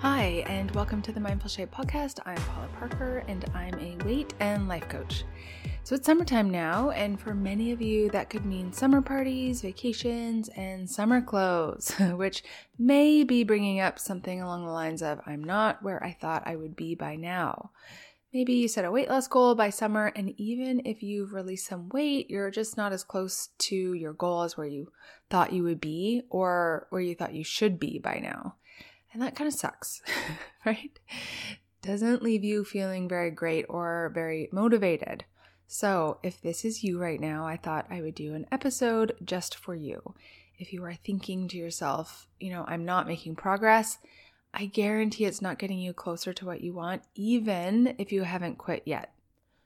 Hi, and welcome to the Mindful Shape podcast. I'm Paula Parker, and I'm a weight and life coach. So it's summertime now, and for many of you, that could mean summer parties, vacations, and summer clothes, which may be bringing up something along the lines of I'm not where I thought I would be by now. Maybe you set a weight loss goal by summer, and even if you've released some weight, you're just not as close to your goal as where you thought you would be or where you thought you should be by now. And that kind of sucks, right? Doesn't leave you feeling very great or very motivated. So, if this is you right now, I thought I would do an episode just for you. If you are thinking to yourself, you know, I'm not making progress, I guarantee it's not getting you closer to what you want, even if you haven't quit yet.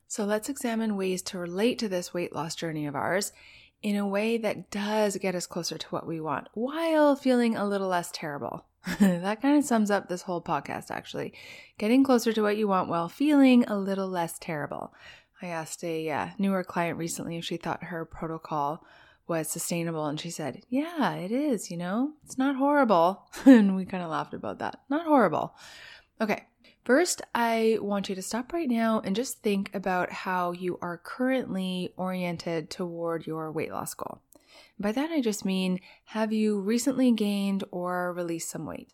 So, let's examine ways to relate to this weight loss journey of ours in a way that does get us closer to what we want while feeling a little less terrible. that kind of sums up this whole podcast, actually. Getting closer to what you want while feeling a little less terrible. I asked a uh, newer client recently if she thought her protocol was sustainable, and she said, Yeah, it is, you know, it's not horrible. and we kind of laughed about that. Not horrible. Okay, first, I want you to stop right now and just think about how you are currently oriented toward your weight loss goal. By that, I just mean have you recently gained or released some weight?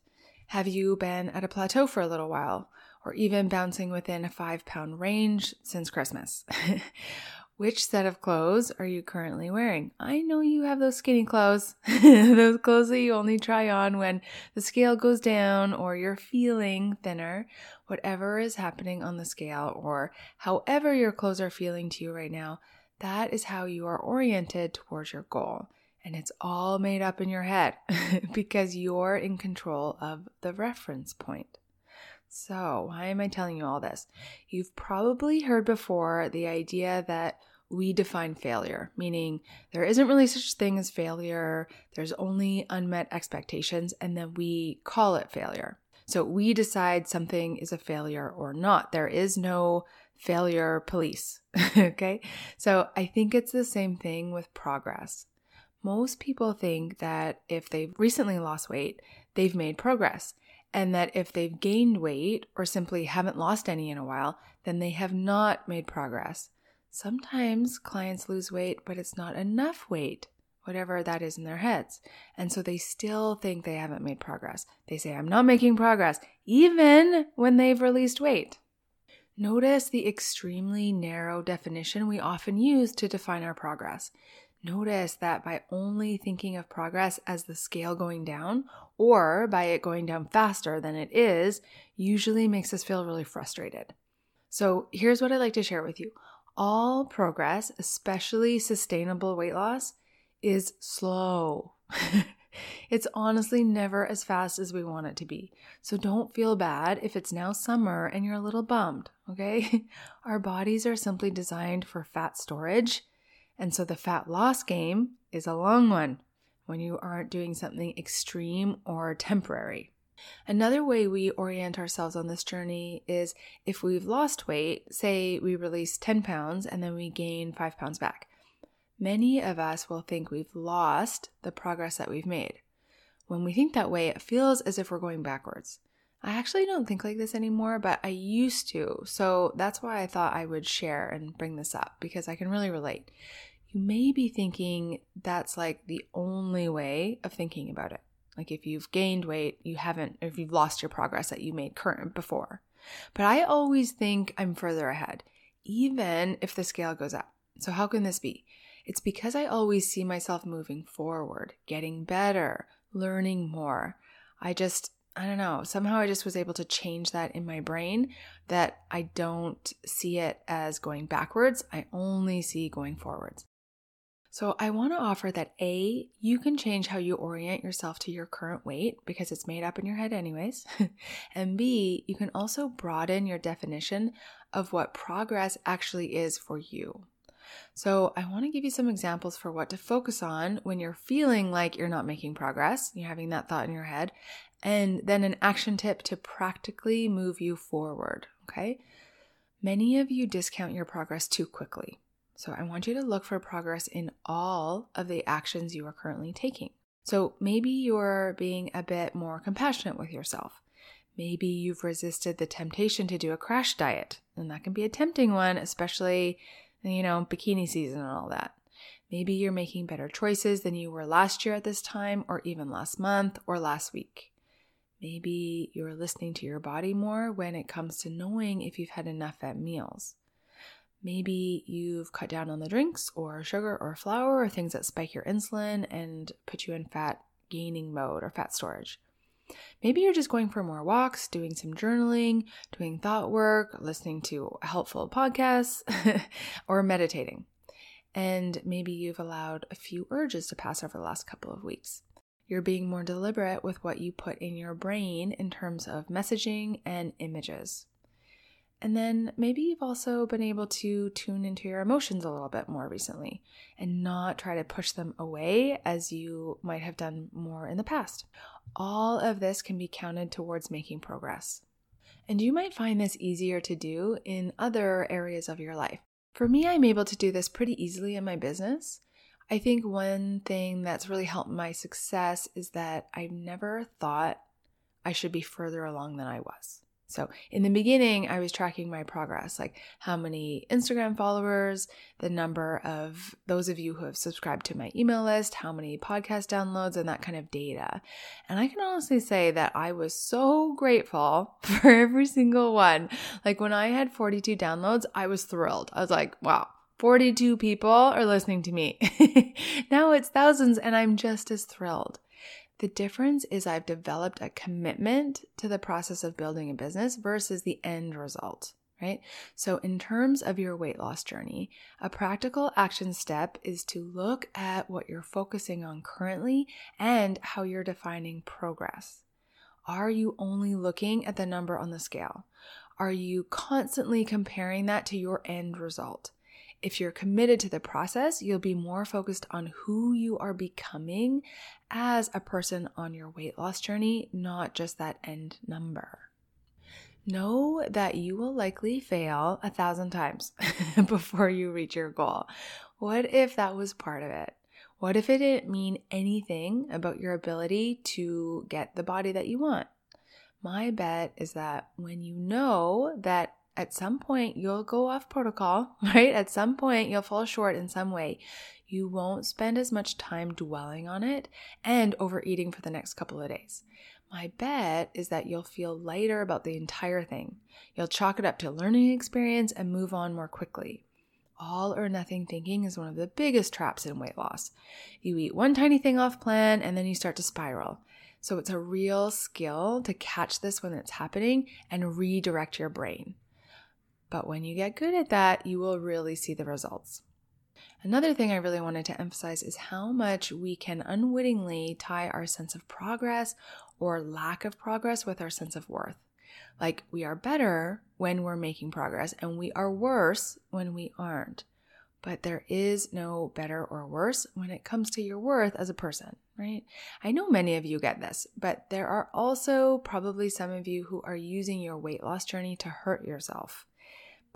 Have you been at a plateau for a little while? or even bouncing within a five pound range since Christmas. Which set of clothes are you currently wearing? I know you have those skinny clothes, those clothes that you only try on when the scale goes down or you're feeling thinner. Whatever is happening on the scale or however your clothes are feeling to you right now, that is how you are oriented towards your goal. And it's all made up in your head because you're in control of the reference point. So, why am I telling you all this? You've probably heard before the idea that we define failure, meaning there isn't really such thing as failure, there's only unmet expectations, and then we call it failure. So we decide something is a failure or not. There is no failure police. okay. So I think it's the same thing with progress. Most people think that if they've recently lost weight, they've made progress and that if they've gained weight or simply haven't lost any in a while, then they have not made progress. Sometimes clients lose weight, but it's not enough weight, whatever that is in their heads. And so they still think they haven't made progress. They say, I'm not making progress, even when they've released weight. Notice the extremely narrow definition we often use to define our progress. Notice that by only thinking of progress as the scale going down or by it going down faster than it is, usually makes us feel really frustrated. So here's what I'd like to share with you all progress, especially sustainable weight loss, is slow. it's honestly never as fast as we want it to be. So don't feel bad if it's now summer and you're a little bummed, okay? Our bodies are simply designed for fat storage and so the fat loss game is a long one when you aren't doing something extreme or temporary. Another way we orient ourselves on this journey is if we've lost weight, say we release 10 pounds and then we gain 5 pounds back. Many of us will think we've lost the progress that we've made. When we think that way, it feels as if we're going backwards. I actually don't think like this anymore, but I used to. So that's why I thought I would share and bring this up because I can really relate you may be thinking that's like the only way of thinking about it. Like if you've gained weight, you haven't, if you've lost your progress that you made current before. But I always think I'm further ahead, even if the scale goes up. So how can this be? It's because I always see myself moving forward, getting better, learning more. I just, I don't know, somehow I just was able to change that in my brain that I don't see it as going backwards. I only see going forwards. So, I want to offer that A, you can change how you orient yourself to your current weight because it's made up in your head, anyways. and B, you can also broaden your definition of what progress actually is for you. So, I want to give you some examples for what to focus on when you're feeling like you're not making progress, you're having that thought in your head, and then an action tip to practically move you forward. Okay. Many of you discount your progress too quickly. So I want you to look for progress in all of the actions you are currently taking. So maybe you're being a bit more compassionate with yourself. Maybe you've resisted the temptation to do a crash diet, and that can be a tempting one, especially, you know, bikini season and all that. Maybe you're making better choices than you were last year at this time, or even last month or last week. Maybe you're listening to your body more when it comes to knowing if you've had enough at meals. Maybe you've cut down on the drinks or sugar or flour or things that spike your insulin and put you in fat gaining mode or fat storage. Maybe you're just going for more walks, doing some journaling, doing thought work, listening to helpful podcasts, or meditating. And maybe you've allowed a few urges to pass over the last couple of weeks. You're being more deliberate with what you put in your brain in terms of messaging and images. And then maybe you've also been able to tune into your emotions a little bit more recently and not try to push them away as you might have done more in the past. All of this can be counted towards making progress. And you might find this easier to do in other areas of your life. For me, I'm able to do this pretty easily in my business. I think one thing that's really helped my success is that I've never thought I should be further along than I was. So in the beginning, I was tracking my progress, like how many Instagram followers, the number of those of you who have subscribed to my email list, how many podcast downloads, and that kind of data. And I can honestly say that I was so grateful for every single one. Like when I had 42 downloads, I was thrilled. I was like, wow. 42 people are listening to me. now it's thousands, and I'm just as thrilled. The difference is I've developed a commitment to the process of building a business versus the end result, right? So, in terms of your weight loss journey, a practical action step is to look at what you're focusing on currently and how you're defining progress. Are you only looking at the number on the scale? Are you constantly comparing that to your end result? If you're committed to the process, you'll be more focused on who you are becoming as a person on your weight loss journey, not just that end number. Know that you will likely fail a thousand times before you reach your goal. What if that was part of it? What if it didn't mean anything about your ability to get the body that you want? My bet is that when you know that at some point you'll go off protocol, right? At some point you'll fall short in some way. You won't spend as much time dwelling on it and overeating for the next couple of days. My bet is that you'll feel lighter about the entire thing. You'll chalk it up to learning experience and move on more quickly. All or nothing thinking is one of the biggest traps in weight loss. You eat one tiny thing off plan and then you start to spiral. So it's a real skill to catch this when it's happening and redirect your brain. But when you get good at that, you will really see the results. Another thing I really wanted to emphasize is how much we can unwittingly tie our sense of progress or lack of progress with our sense of worth. Like we are better when we're making progress and we are worse when we aren't. But there is no better or worse when it comes to your worth as a person, right? I know many of you get this, but there are also probably some of you who are using your weight loss journey to hurt yourself.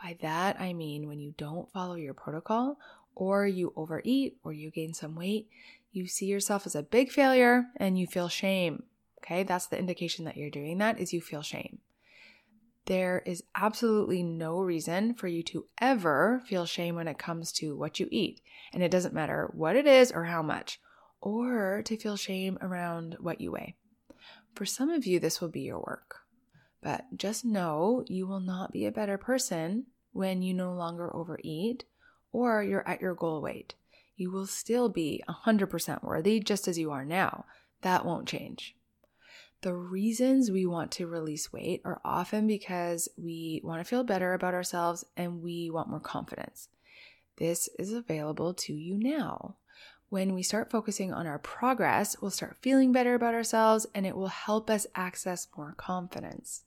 By that, I mean when you don't follow your protocol, or you overeat, or you gain some weight, you see yourself as a big failure and you feel shame. Okay, that's the indication that you're doing that is you feel shame. There is absolutely no reason for you to ever feel shame when it comes to what you eat. And it doesn't matter what it is or how much, or to feel shame around what you weigh. For some of you, this will be your work. But just know you will not be a better person when you no longer overeat or you're at your goal weight. You will still be 100% worthy just as you are now. That won't change. The reasons we want to release weight are often because we want to feel better about ourselves and we want more confidence. This is available to you now. When we start focusing on our progress, we'll start feeling better about ourselves and it will help us access more confidence.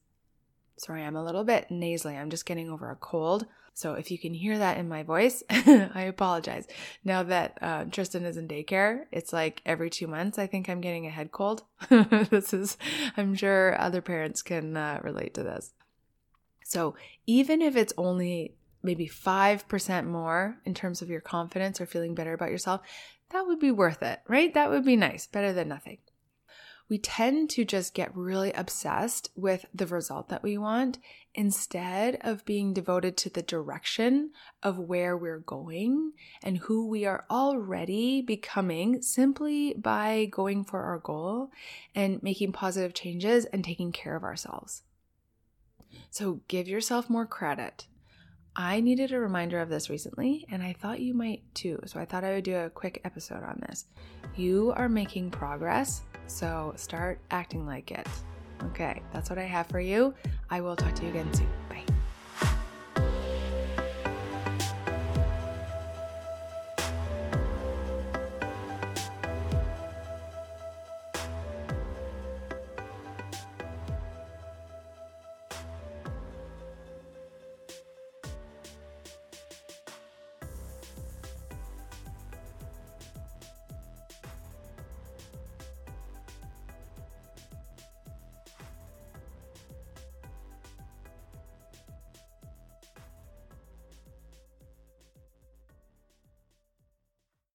Sorry, I'm a little bit nasally. I'm just getting over a cold. So if you can hear that in my voice, I apologize. Now that uh, Tristan is in daycare, it's like every two months, I think I'm getting a head cold. this is, I'm sure other parents can uh, relate to this. So even if it's only maybe 5% more in terms of your confidence or feeling better about yourself, that would be worth it, right? That would be nice, better than nothing. We tend to just get really obsessed with the result that we want instead of being devoted to the direction of where we're going and who we are already becoming simply by going for our goal and making positive changes and taking care of ourselves. So give yourself more credit. I needed a reminder of this recently, and I thought you might too. So I thought I would do a quick episode on this. You are making progress, so start acting like it. Okay, that's what I have for you. I will talk to you again soon. Bye.